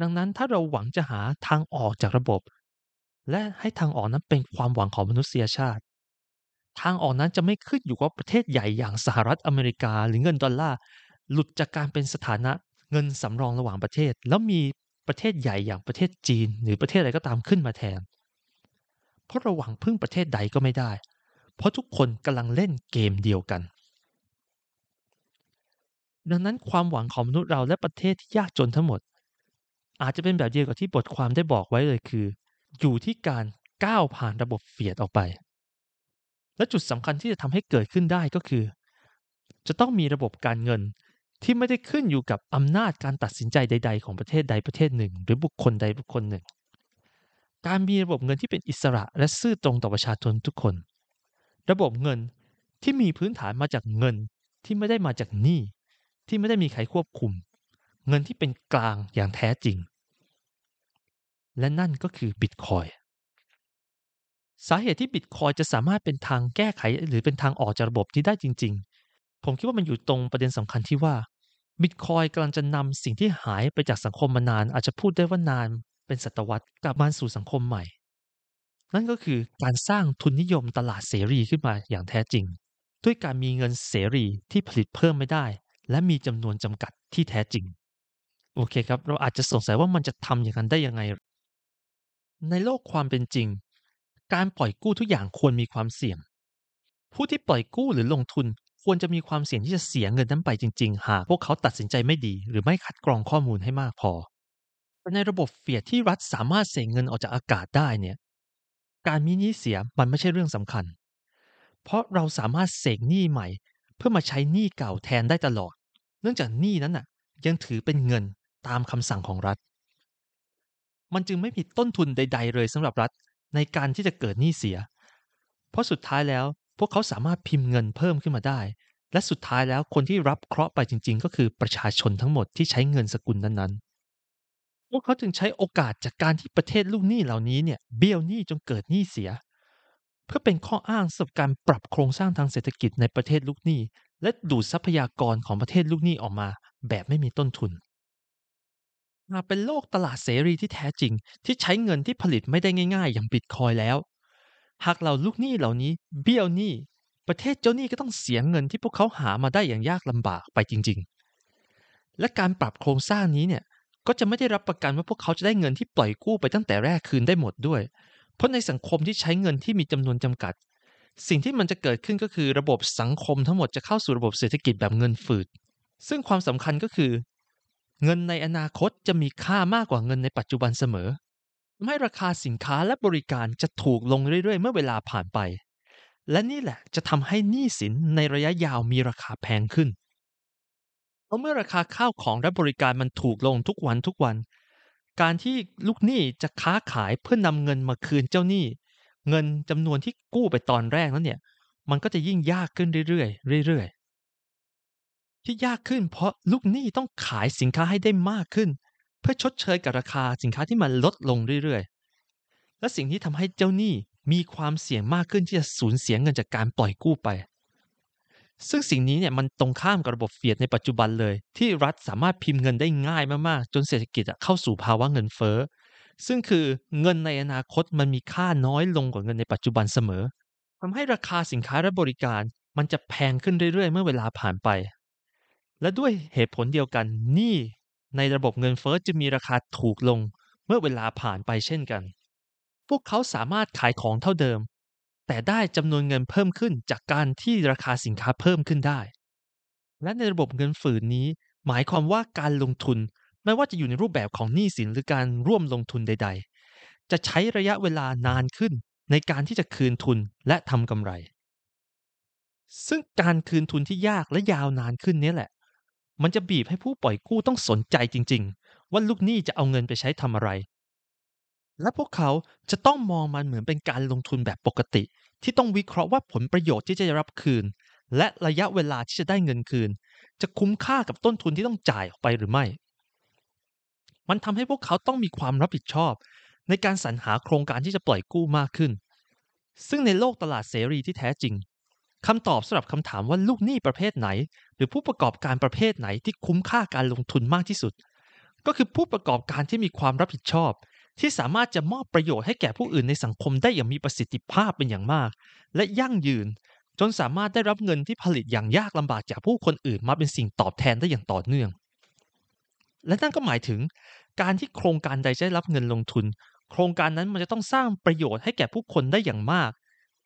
ดังนั้นถ้าเราหวังจะหาทางออกจากระบบ และให้ทางออกนั้นเป็นความหวังของมนุษยชาติ ทางออกนั้นจะไม่ขึ้นอยู่กับประเทศใหญ่อย่างสหรัฐอเมริกาหรือเงินดอลลาร์หลุดจากการเป็นสถานะเงินสำรองระหว่างประเทศ แล้วมีประเทศใหญ่อย่างประเทศจีน หรือประเทศอะไรก็ตามขึ้นมาแทน เพราะระหว่างพึ่งประเทศใดก็ไม่ได้ เพราะทุกคนกำลังเล่นเกมเดียวกัน ดังนั้นความหวังของมนุษย์เราและประเทศที่ยากจนทั้งหมด อาจจะเป็นแบบเดียวกับที่บทความได้บอกไว้เลยคือ อยู่ที่การก้าวผ่านระบบเฟียดออกไป และจุดสำคัญที่จะทำให้เกิดขึ้นได้ก็คือ จะต้องมีระบบการเงินที่ไม่ได้ขึ้นอยู่กับอำนาจการตัดสินใจใด ๆ ของประเทศใดประเทศหนึ่ง หรือบุคคลใดบุคคลหนึ่ง การมีระบบเงินที่เป็นอิสระและซื่อตรงต่อประชาชนทุกคน ระบบเงินที่มีพื้นฐานมาจากเงินที่ไม่ได้มาจากหนี้ที่ไม่ได้มีใครควบคุม เงินที่เป็นกลางอย่างแท้จริง และนั่นก็คือบิตคอยสาเหตุที่บิตคอยจะสามารถเป็นทางแก้ไขหรือเป็นทางออกจากระบบที่ได้จริง ๆ ผมคิดว่ามันอยู่ตรงประเด็นสำคัญที่ว่าบิตคอยกำลังจะนำสิ่งที่หายไปจากสังคมมานาน อาจจะพูดได้ว่านานเป็นศตวรรษกลับมาสู่สังคมใหม่ นั่นก็คือการสร้างทุนนิยมตลาดเสรีขึ้นมาอย่างแท้จริง ด้วยการมีเงินเสรีที่ผลิตเพิ่มไม่ได้ และมีจำนวนจำกัดที่แท้จริง โอเคครับ เราอาจจะสงสัยว่ามันจะทำอย่างนั้นได้ยังไง ในโลกความเป็นจริง การปล่อยกู้ทุกอย่างควรมีความเสี่ยง ผู้ที่ปล่อยกู้หรือลงทุนควรจะมีความเสี่ยงที่จะเสียเงินนั้นไปจริง ๆ หากพวกเขาตัดสินใจไม่ดี หรือไม่คัดกรองข้อมูลให้มากพอในระบบเฟียดที่รัฐสามารถเสกเงินออกจากอากาศได้เนี่ย การมีหนี้เสียมันไม่ใช่เรื่องสำคัญ เพราะเราสามารถเสกหนี้ใหม่ เพื่อมาใช้หนี้เก่าแทนได้ตลอด เนื่องจากหนี้นั้นน่ะ ยังถือเป็นเงินตามคำสั่งของรัฐ มันจึงไม่มีต้นทุนใด ๆ เลยสำหรับรัฐในการที่จะเกิดหนี้เสีย เพราะสุดท้ายแล้วพวกเขาสามารถพิมพ์เงินเพิ่มขึ้นมาได้ และสุดท้ายแล้วคนที่รับเคราะห์ไปจริง ๆ ก็คือประชาชนทั้งหมดที่ใช้เงินสกุลนั้นๆ พวกเขาจึงใช้โอกาสจากการที่ประเทศลูกหนี้เหล่านี้เนี่ยเบี้ยวหนี้จนเกิดหนี้เสีย เพื่อเป็นข้ออ้างสำหรับการปรับโครงสร้างทางเศรษฐกิจในประเทศลูกหนี้ และดูดทรัพยากรของประเทศลูกหนี้ออกมา แบบไม่มีต้นทุนมาเป็นโลกตลาดเสรีที่แท้จริง ที่ใช้เงินที่ผลิตไม่ได้ง่ายๆ อย่างบิตคอยแล้ว หากเราลูกหนี้เหล่านี้ เบี้ยวหนี้ ประเทศเจ้าหนี้ก็ต้องเสียเงินที่พวกเขาหามาได้อย่างยากลำบากไปจริง ๆ และการปรับโครงสร้างนี้เนี่ย ก็จะไม่ได้รับประกันว่าพวกเขาจะได้เงินที่ปล่อยกู้ไปตั้งแต่แรกคืนได้หมดด้วย เพราะในสังคมที่ใช้เงินที่มีจำนวนจำกัด สิ่งที่มันจะเกิดขึ้นก็คือระบบสังคมทั้งหมดจะเข้าสู่ระบบเศรษฐกิจแบบเงินฝืด ซึ่งความสำคัญก็คือ เงินในอนาคตจะมีค่ามากกว่าเงินในปัจจุบันเสมอทำให้ราคาสินค้าและบริการจะถูกลงเรื่อยๆ เมื่อเวลาผ่านไป และนี่แหละจะทำให้หนี้สินในระยะยาวมีราคาแพงขึ้น เพราะเมื่อราคาข้าวของและบริการมันถูกลงทุกวันทุกวัน การที่ลูกหนี้จะค้าขายเพื่อนำเงินมาคืนเจ้าหนี้ เงินจำนวนที่กู้ไปตอนแรกนั้นเนี่ย มันก็จะยิ่งยากขึ้นเรื่อยๆเรื่อยๆที่ยากขึ้นเพราะลูกหนี้ต้องขายสินค้าให้ได้มากขึ้น เพื่อชดเชยกับราคาสินค้าที่มันลดลงเรื่อยๆ และสิ่งที่ทำให้เจ้าหนี้มีความเสี่ยงมากขึ้นที่จะสูญเสียเงินจากการปล่อยกู้ไป ซึ่งสิ่งนี้เนี่ยมันตรงข้ามกับระบบเฟียดในปัจจุบันเลย ที่รัฐสามารถพิมพ์เงินได้ง่ายมากๆ จนเศรษฐกิจเข้าสู่ภาวะเงินเฟ้อซึ่งคือเงินในอนาคตมันมีค่าน้อยลงกว่าเงินในปัจจุบันเสมอทำให้ราคาสินค้าและบริการมันจะแพงขึ้นเรื่อยๆ เมื่อเวลาผ่านไป และด้วยเหตุผลเดียวกันหนี้ในระบบเงินเฟ้อจะมีราคาถูกลง เมื่อเวลาผ่านไปเช่นกัน พวกเขาสามารถขายของเท่าเดิม แต่ได้จำนวนเงินเพิ่มขึ้นจากการที่ราคาสินค้าเพิ่มขึ้นได้ และในระบบเงินฝืนนี้ หมายความว่าการลงทุนไม่ว่าจะอยู่ในรูปแบบของหนี้สินหรือการร่วมลงทุนใด ๆ จะใช้ระยะเวลานานขึ้นในการที่จะคืนทุนและทำกำไร ซึ่งการคืนทุนที่ยากและยาวนานขึ้นนี้แหละ มันจะบีบให้ผู้ปล่อยกู้ต้องสนใจจริง ๆ ว่าลูกหนี้จะเอาเงินไปใช้ทำอะไร และพวกเขาจะต้องมองมันเหมือนเป็นการลงทุนแบบปกติ ที่ต้องวิเคราะห์ว่าผลประโยชน์ที่จะได้รับคืน และระยะเวลาที่จะได้เงินคืน จะคุ้มค่ากับต้นทุนที่ต้องจ่ายออกไปหรือไม่ มันทำให้พวกเขาต้องมีความรับผิดชอบ ในการสรรหาโครงการที่จะปล่อยกู้มากขึ้น ซึ่งในโลกตลาดเสรีที่แท้จริงคำตอบสำหรับคำถามว่าลูกหนี้ประเภทไหน หรือผู้ประกอบการประเภทไหนที่คุ้มค่าการลงทุนมากที่สุด ก็คือผู้ประกอบการที่มีความรับผิดชอบ ที่สามารถจะมอบประโยชน์ให้แก่ผู้อื่นในสังคมได้อย่างมีประสิทธิภาพเป็นอย่างมาก และยั่งยืน จนสามารถได้รับเงินที่ผลิตอย่างยากลำบากจากผู้คนอื่นมาเป็นสิ่งตอบแทนได้อย่างต่อเนื่อง และนั่นก็หมายถึง การที่โครงการใดจะได้รับเงินลงทุน โครงการนั้นมันจะต้องสร้างประโยชน์ให้แก่ผู้คนได้อย่างมาก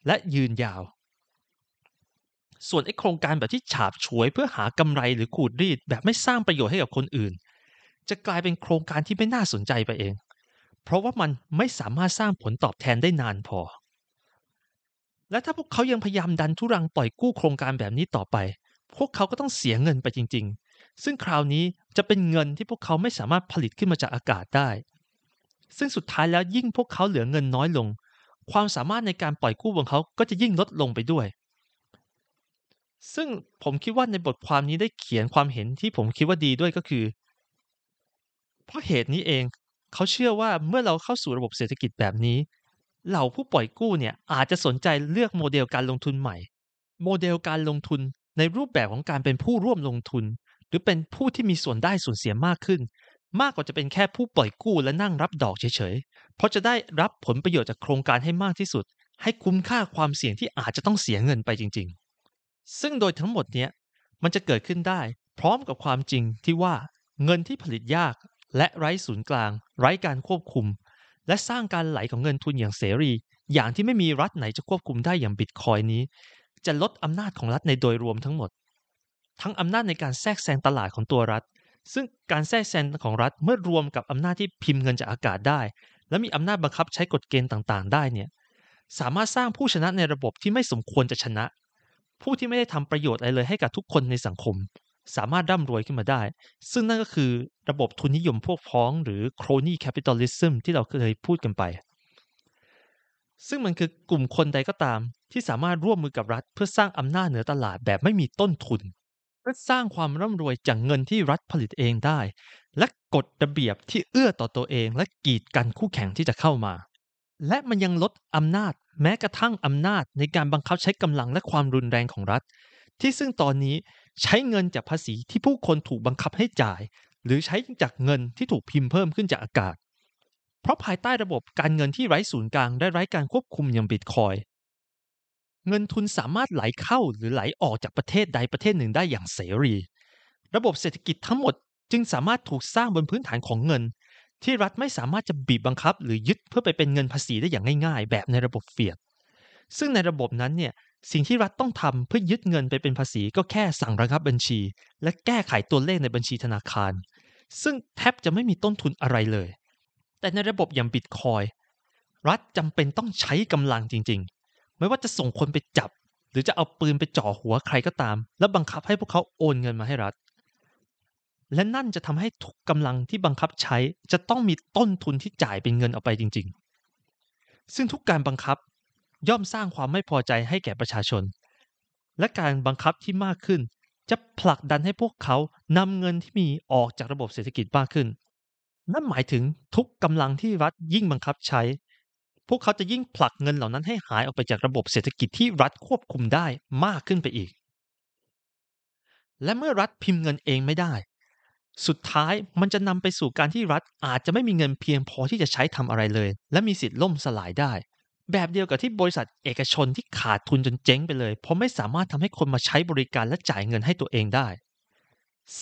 และยืนยาว ส่วนไอ้โครงการแบบที่ฉาบฉวยเพื่อหากำไรหรือขูดรีดแบบไม่สร้างประโยชน์ให้กับคนอื่น จะกลายเป็นโครงการที่ไม่น่าสนใจไปเอง เพราะว่ามันไม่สามารถสร้างผลตอบแทนได้นานพอ และถ้าพวกเขายังพยายามดันทุรังปล่อยกู้โครงการแบบนี้ต่อไป พวกเขาก็ต้องเสียเงินไปจริง ๆ ซึ่งคราวนี้จะเป็นเงินที่พวกเขาไม่สามารถผลิตขึ้นมาจากอากาศได้ ซึ่งสุดท้ายแล้วยิ่งพวกเขาเหลือเงินน้อยลง ความสามารถในการปล่อยกู้ของเขาก็จะยิ่งลดลงไปด้วย ซึ่งผมคิดว่าในบทความนี้ได้เขียนความเห็นที่ผมคิดว่าดีด้วยก็คือ เพราะเหตุนี้เอง เขาเชื่อว่าเมื่อเราเข้าสู่ระบบเศรษฐกิจแบบนี้ เหล่าผู้ปล่อยกู้เนี่ยอาจจะสนใจเลือกโมเดลการลงทุนใหม่ โมเดลการลงทุนในรูปแบบของการเป็นผู้ร่วมลงทุน หรือเป็นผู้ที่มีส่วนได้ส่วนเสียมากขึ้น มากกว่าจะเป็นแค่ผู้ปล่อยกู้และนั่งรับดอกเฉยๆ เพราะจะได้รับผลประโยชน์จากโครงการให้มากที่สุด ให้คุ้มค่าความเสี่ยงที่อาจจะต้องเสียเงินไปจริง ๆ ซึ่งโดยทั้งหมดเนี้ยมันจะเกิดขึ้นได้ พร้อมกับความจริงที่ว่าเงินที่ผลิตยาก และไร้ศูนย์กลาง ไร้การควบคุม และสร้างการไหลของเงินทุนอย่างเสรี อย่างที่ไม่มีรัฐไหนจะควบคุมได้อย่างบิตคอยนี้ จะลดอำนาจของรัฐในโดยรวมทั้งหมด ทั้งอำนาจในการแทรกแซงตลาดของตัวรัฐ ซึ่งการแทรกแซงของรัฐเมื่อรวมกับอำนาจที่พิมพ์เงินจากอากาศได้ และมีอำนาจบังคับใช้กฎเกณฑ์ต่างๆ ได้เนี่ยสามารถสร้างผู้ชนะในระบบที่ไม่สมควรจะชนะ ผู้ที่ไม่ได้ทำประโยชน์อะไรเลยให้กับทุกคนในสังคม สามารถร่ำรวยขึ้นมาได้ ซึ่งนั่นก็คือระบบทุนนิยมพวกพ้องหรือ crony capitalism ที่เราเคยพูดกันไป ซึ่งมันคือกลุ่มคนใดก็ตาม ที่สามารถร่วมมือกับรัฐ เพื่อสร้างอำนาจเหนือตลาดแบบไม่มีต้นทุน เพื่อสร้างความร่ำรวยจากเงินที่รัฐผลิตเองได้ และกฎระเบียบที่เอื้อต่อตัวเอง และกีดกันคู่แข่งที่จะเข้ามา และมันยังลดอำนาจแม้กระทั่งอำนาจในการบังคับใช้กำลังและความรุนแรงของรัฐ ที่ซึ่งตอนนี้ใช้เงินจากภาษีที่ผู้คนถูกบังคับให้จ่าย หรือใช้จากเงินที่ถูกพิมพ์เพิ่มขึ้นจากอากาศ เพราะภายใต้ระบบการเงินที่ไร้ศูนย์กลางและไร้การควบคุมอย่างบิตคอยเงินทุนสามารถไหลเข้าหรือไหลออกจากประเทศใดประเทศหนึ่งได้อย่างเสรี ระบบเศรษฐกิจทั้งหมดจึงสามารถถูกสร้างบนพื้นฐานของเงิน ที่รัฐไม่สามารถจะบีบบังคับ หรือยึดเพื่อไปเป็นเงินภาษีได้อย่างง่าย ๆ แบบในระบบเฟียดซึ่งในระบบนั้นเนี่ย สิ่งที่รัฐต้องทำเพื่อยึดเงินไปเป็นภาษีก็แค่สั่งระงับบัญชี และแก้ไขตัวเลขในบัญชีธนาคาร ซึ่งแทบจะไม่มีต้นทุนอะไรเลย แต่ในระบบอย่างบิตคอยรัฐจำเป็นต้องใช้กำลังจริง ๆ ไม่ว่าจะส่งคนไปจับ หรือจะเอาปืนไปจ่อหัวใครก็ตาม แล้วบังคับให้พวกเขาโอนเงินมาให้รัฐ และนั่นจะทำให้ทุกกำลังที่บังคับใช้จะต้องมีต้นทุนที่จ่ายเป็นเงินออกไปจริง ๆ ซึ่งทุกการบังคับ ย่อมสร้างความไม่พอใจให้แก่ประชาชน และการบังคับที่มากขึ้น จะผลักดันให้พวกเขานำเงินที่มีออกจากระบบเศรษฐกิจมากขึ้น นั่นหมายถึงทุกกำลังที่รัฐยิ่งบังคับใช้ พวกเขาจะยิ่งผลักเงินเหล่านั้นให้หายออกไปจากระบบเศรษฐกิจที่รัฐควบคุมได้มากขึ้นไปอีก และเมื่อรัฐพิมพ์เงินเองไม่ได้ สุดท้ายมันจะนำไปสู่การที่รัฐอาจจะไม่มีเงินเพียงพอที่จะใช้ทำอะไรเลย และมีสิทธิ์ล่มสลายได้ แบบเดียวกับที่บริษัทเอกชนที่ขาดทุนจนเจ๊งไปเลย เพราะไม่สามารถทำให้คนมาใช้บริการและจ่ายเงินให้ตัวเองได้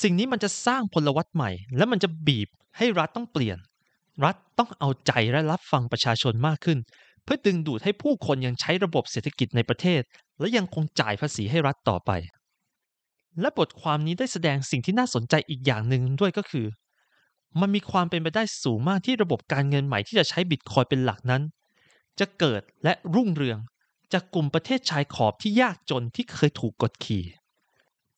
สิ่งนี้มันจะสร้างพลวัตใหม่ และมันจะบีบให้รัฐต้องเปลี่ยน รัฐต้องเอาใจและรับฟังประชาชนมากขึ้น เพื่อดึงดูดให้ผู้คนยังใช้ระบบเศรษฐกิจในประเทศ และยังคงจ่ายภาษีให้รัฐต่อไป และบทความนี้ได้แสดงสิ่งที่น่าสนใจอีกอย่างหนึ่งด้วยก็คือ มันมีความเป็นไปได้สูงมากที่ระบบการเงินใหม่ที่จะใช้บิตคอยเป็นหลักนั้น จะเกิดและรุ่งเรืองจากกลุ่มประเทศชายขอบที่ยากจนที่เคยถูกกดขี่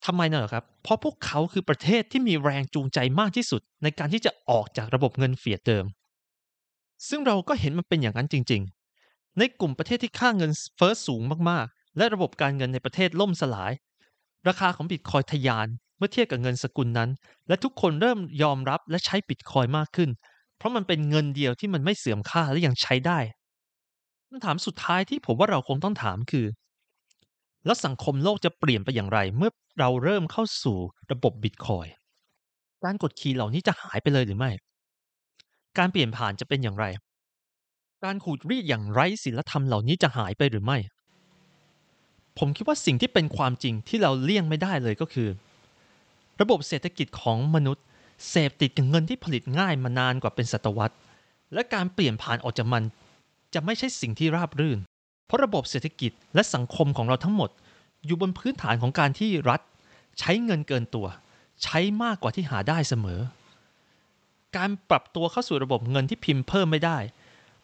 ทำไมน่ะครับ เพราะพวกเขาคือประเทศที่มีแรงจูงใจมากที่สุด ในการที่จะออกจากระบบเงินเฟียดเดิม ซึ่งเราก็เห็นมันเป็นอย่างนั้นจริง ๆ ในกลุ่มประเทศที่ค่าเงินเฟ้อสูงมากๆ และระบบการเงินในประเทศล่มสลาย ราคาของบิตคอยทะยานเมื่อเทียบกับเงินสกุลนั้น และทุกคนเริ่มยอมรับและใช้บิตคอยมากขึ้น เพราะมันเป็นเงินเดียวที่มันไม่เสื่อมค่าและยังใช้ได้ คำถามสุดท้ายที่ผมว่าเราคงต้องถามคือ แล้วสังคมโลกจะเปลี่ยนไปอย่างไร เมื่อเราเริ่มเข้าสู่ระบบบิตคอยการกดขี่เหล่านี้จะหายไปเลยหรือไม่ การเปลี่ยนผ่านจะเป็นอย่างไร การขูดรีดอย่างไร้ศีลธรรมเหล่านี้จะหายไปหรือไม่ ผมคิดว่าสิ่งที่เป็นความจริงที่เราเลี่ยงไม่ได้เลยก็คือ ระบบเศรษฐกิจของมนุษย์เสพติดกับเงินที่ผลิตง่ายมานานกว่าเป็นศตวรรษ และการเปลี่ยนผ่านออกจากมัน จะไม่ใช่สิ่งที่ราบรื่น เพราะระบบเศรษฐกิจและสังคมของเราทั้งหมด อยู่บนพื้นฐานของการที่รัฐ ใช้เงินเกินตัว ใช้มากกว่าที่หาได้เสมอ การปรับตัวเข้าสู่ระบบเงินที่พิมพ์เพิ่มไม่ได้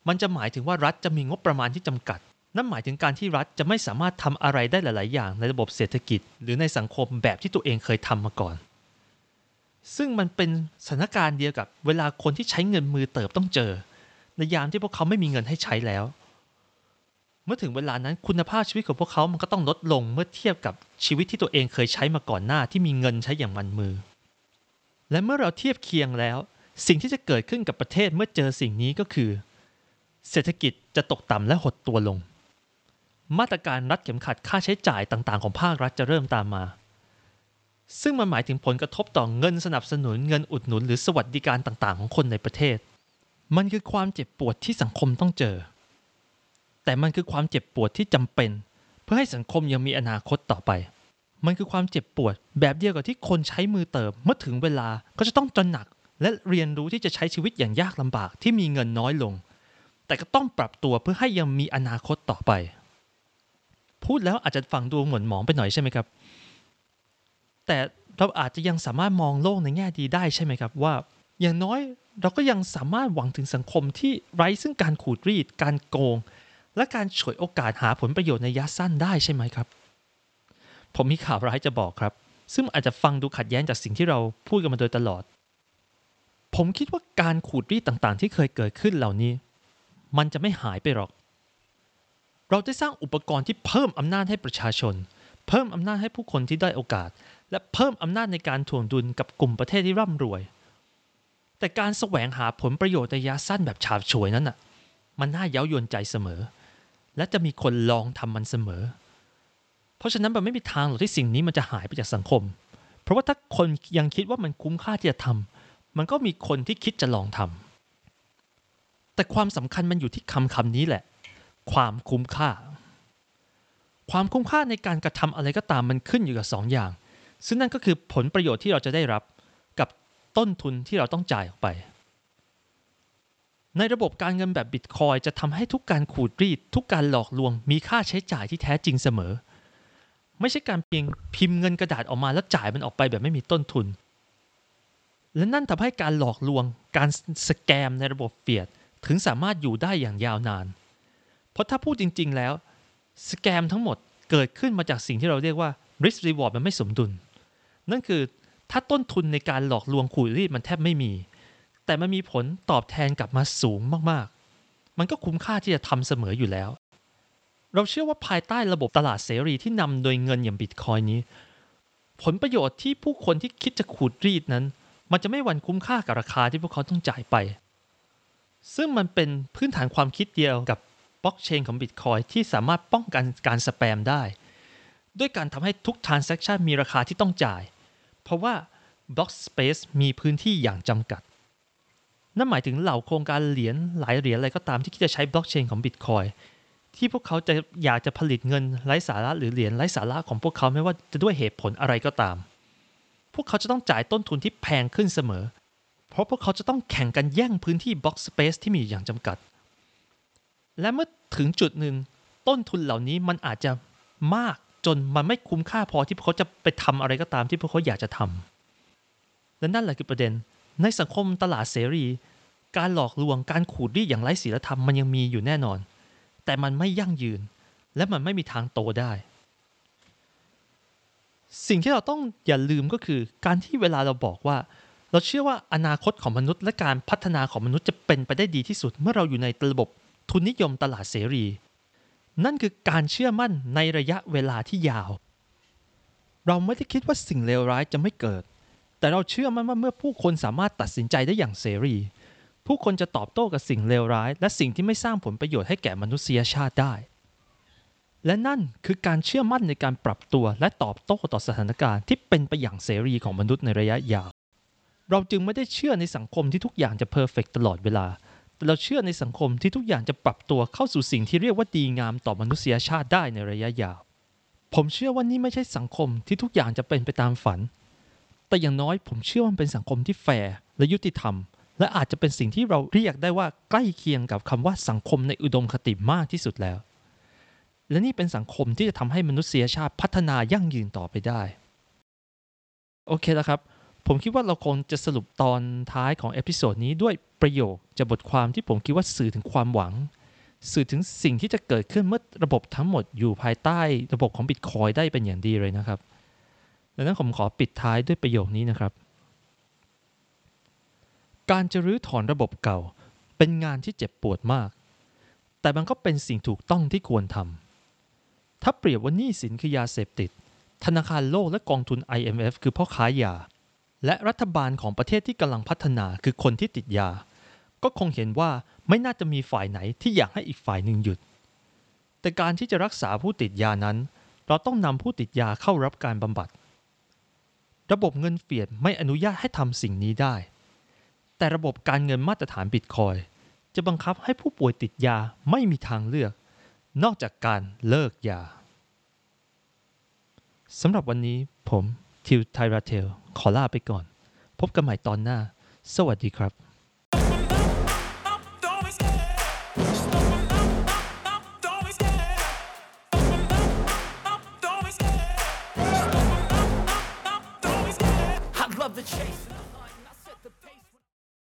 มันจะหมายถึงว่ารัฐจะมีงบประมาณที่จำกัด นั่นหมายถึงการที่รัฐจะไม่สามารถทำอะไรได้หลาย ๆ อย่างในระบบเศรษฐกิจ หรือในสังคมแบบที่ตัวเองเคยทำมาก่อนซึ่งมันเป็นสถานการณ์เดียวกับเวลาคนที่ใช้เงินมือเติบต้องเจอ ในยามที่พวกเขาไม่มีเงินให้ใช้แล้ว เมื่อถึงเวลานั้นคุณภาพชีวิตของพวกเขามันก็ต้องลดลงเมื่อเทียบกับชีวิตที่ตัวเองเคยใช้มาก่อนหน้าที่มีเงินใช้อย่างมันมือ และเมื่อเราเทียบเคียงแล้ว สิ่งที่จะเกิดขึ้นกับประเทศเมื่อเจอสิ่งนี้ก็คือ เศรษฐกิจจะตกต่ำและหดตัวลง มาตรการรัดเข็มขัดค่าใช้จ่ายต่างๆ ของภาครัฐจะเริ่มตามมาซึ่งมันหมายถึงผลกระทบต่อเงินสนับสนุนเงินอุดหนุนหรือสวัสดิการต่างๆ ของคนในประเทศ มันคือความเจ็บปวดที่สังคมต้องเจอ แต่มันคือความเจ็บปวดที่จำเป็น เพื่อให้สังคมยังมีอนาคตต่อไป มันคือความเจ็บปวด แบบเดียวกับที่คนใช้มือเติมเมื่อถึงเวลาก็จะต้องตระหนัก และเรียนรู้ที่จะใช้ชีวิตอย่างยากลำบากที่มีเงินน้อยลง แต่ก็ต้องปรับตัวเพื่อให้ยังมีอนาคตต่อไป พูดแล้วอาจจะฟังดูเหมือนหมองไปหน่อยใช่ไหมครับ แต่เราอาจจะยังสามารถมองโลกในแง่ดีได้ใช่ไหมครับว่า อย่างน้อย เราก็ยังสามารถหวังถึงสังคมที่ไร้ซึ่งการขูดรีด การโกง และการฉวยโอกาสหาผลประโยชน์ในระยะสั้นได้ใช่ไหมครับ ผมมีข่าวร้ายจะบอกครับ ซึ่งอาจจะฟังดูขัดแย้งจากสิ่งที่เราพูดกันมาโดยตลอด ผมคิดว่าการขูดรีดต่างๆ ที่เคยเกิดขึ้นเหล่านี้ มันจะไม่หายไปหรอก เราได้สร้างอุปกรณ์ที่เพิ่มอำนาจให้ประชาชน เพิ่มอำนาจให้ผู้คนที่ได้โอกาส และเพิ่มอำนาจในการถ่วงดุลกับกลุ่มประเทศที่ร่ำรวย แต่การแสวงหาผลประโยชน์ระยะสั้นแบบฉาบฉวยนั้นน่ะ มันน่าเย้ายวนใจเสมอ และจะมีคนลองทำมันเสมอ เพราะฉะนั้นมันไม่มีทางหรอกที่สิ่งนี้มันจะหายไปจากสังคม เพราะว่าถ้าคนยังคิดว่ามันคุ้มค่าที่จะทำมันก็มีคนที่คิดจะลองทำแต่ความสำคัญมันอยู่ที่คำคำนี้แหละ ความคุ้มค่า ความคุ้มค่าในการกระทำอะไรก็ตามมันขึ้นอยู่กับสองอย่าง ซึ่งนั่นก็คือผลประโยชน์ที่เราจะได้รับ ต้นทุนที่เราต้องจ่ายออกไป ในระบบการเงินแบบบิตคอยจะทำให้ทุกการขูดรีด ทุกการหลอกลวงมีค่าใช้จ่ายที่แท้จริงเสมอ ไม่ใช่การเพียงพิมพ์เงินกระดาษออกมาแล้วจ่ายมันออกไปแบบไม่มีต้นทุน และนั่นทำให้การหลอกลวง การสแกมในระบบเฟียดถึงสามารถอยู่ได้อย่างยาวนาน เพราะถ้าพูดจริง ๆ แล้วสแกมทั้งหมดเกิดขึ้นมาจากสิ่งที่เราเรียกว่า risk reward มันไม่สมดุล นั่นคือ ถ้าต้นทุนในการหลอกลวงขูดรีดมันแทบไม่มี แต่มันมีผลตอบแทนกลับมาสูงมากๆ มันก็คุ้มค่าที่จะทำเสมออยู่แล้ว เราเชื่อว่าภายใต้ระบบตลาดเสรีที่นำโดยเงินอย่างบิตคอยนี้ ผลประโยชน์ที่ผู้คนที่คิดจะขูดรีดนั้น มันจะไม่หวันคุ้มค่ากับราคาที่พวกเขาต้องจ่ายไป ซึ่งมันเป็นพื้นฐานความคิดเดียวกับบล็อกเชนของบิตคอยที่สามารถป้องกันการสแปมได้ ด้วยการทำให้ทุก transaction มีราคาที่ต้องจ่าย เพราะว่า block space มีพื้นที่อย่างจำกัด นั่นหมายถึงเหล่าโครงการเหรียญหลายเหรียญอะไรก็ตามที่คิดจะใช้บล็อกเชนของบิตคอยที่พวกเขาจะอยากจะผลิตเงินไร้สาระหรือเหรียญไร้สาระของพวกเขาไม่ว่าจะด้วยเหตุผลอะไรก็ตาม พวกเขาจะต้องจ่ายต้นทุนที่แพงขึ้นเสมอ เพราะพวกเขาจะต้องแข่งกันแย่งพื้นที่บล็อกสเปซที่มีอย่างจำกัด และเมื่อถึงจุดหนึ่งต้นทุนเหล่านี้มันอาจจะมาก จนมันไม่คุ้มค่าพอที่พวกเขาจะไปทำอะไรก็ตามที่พวกเขาอยากจะทำและนั่นแหละคือประเด็น ในสังคมตลาดเสรี การหลอกลวงการขูดรีดอย่างไร้ศีลธรรมมันยังมีอยู่แน่นอน แต่มันไม่ยั่งยืน และมันไม่มีทางโตได้ สิ่งที่เราต้องอย่าลืมก็คือการที่เวลาเราบอกว่า เราเชื่อว่าอนาคตของมนุษย์ และการพัฒนาของมนุษย์จะเป็นไปได้ดีที่สุด เมื่อเราอยู่ในระบบทุนนิยมตลาดเสรี นั่นคือการเชื่อมั่นในระยะเวลาที่ยาว เราไม่ได้คิดว่าสิ่งเลวร้ายจะไม่เกิด แต่เราเชื่อมั่นว่าเมื่อผู้คนสามารถตัดสินใจได้อย่างเสรี ผู้คนจะตอบโต้กับสิ่งเลวร้าย และสิ่งที่ไม่สร้างผลประโยชน์ให้แก่มนุษยชาติได้ และนั่นคือการเชื่อมั่นในการปรับตัวและตอบโต้ต่อสถานการณ์ที่เป็นไปอย่างเสรีของมนุษย์ในระยะยาว เราจึงไม่ได้เชื่อในสังคมที่ทุกอย่างจะ perfect ตลอดเวลา เราเชื่อในสังคมที่ทุกอย่างจะปรับตัวเข้าสู่สิ่งที่เรียกว่าดีงามต่อมนุษยชาติได้ในระยะยาว ผมเชื่อว่านี่ไม่ใช่สังคมที่ทุกอย่างจะเป็นไปตามฝัน แต่อย่างน้อยผมเชื่อว่ามันเป็นสังคมที่แฟร์และยุติธรรม และอาจจะเป็นสิ่งที่เราเรียกได้ว่าใกล้เคียงกับคำว่าสังคมในอุดมคติมากที่สุดแล้ว และนี่เป็นสังคมที่จะทำให้มนุษยชาติพัฒนายั่งยืนต่อไปได้ โอเคแล้วครับผมคิดว่าเราคงจะสรุปตอนท้ายของ episode นี้ด้วย ประโยคจากบทความที่ผมคิดว่าสื่อถึงความหวัง สื่อถึงสิ่งที่จะเกิดขึ้นเมื่อระบบทั้งหมดอยู่ภายใต้ระบบของบิตคอยน์ได้เป็นอย่างดีเลยนะครับดังนั้นผมขอปิดท้ายด้วยประโยคนี้นะครับ การจะรื้อถอนระบบเก่า เป็นงานที่เจ็บปวดมาก แต่มันก็เป็นสิ่งถูกต้องที่ควรทำถ้าเปรียบว่านี้สินคือยาเสพติด ธนาคารโลกและกองทุน IMF คือพ่อค้ายาและรัฐบาลของประเทศที่กำลังพัฒนาคือคนที่ติดยา ก็คงเห็นว่าไม่น่าจะมีฝ่ายไหนที่อยากให้อีกฝ่ายหนึ่งหยุด แต่การที่จะรักษาผู้ติดยานั้น เราต้องนำผู้ติดยาเข้ารับการบำบัด ระบบเงินเฟียดไม่อนุญาตให้ทำสิ่งนี้ได้ แต่ระบบการเงินมาตรฐานบิตคอยจะบังคับให้ผู้ป่วยติดยาไม่มีทางเลือก นอกจากการเลิกยาสำหรับวันนี้ผมทิวไทราเทลขอลาไปก่อน พบกันใหม่ตอนหน้า สวัสดีครับ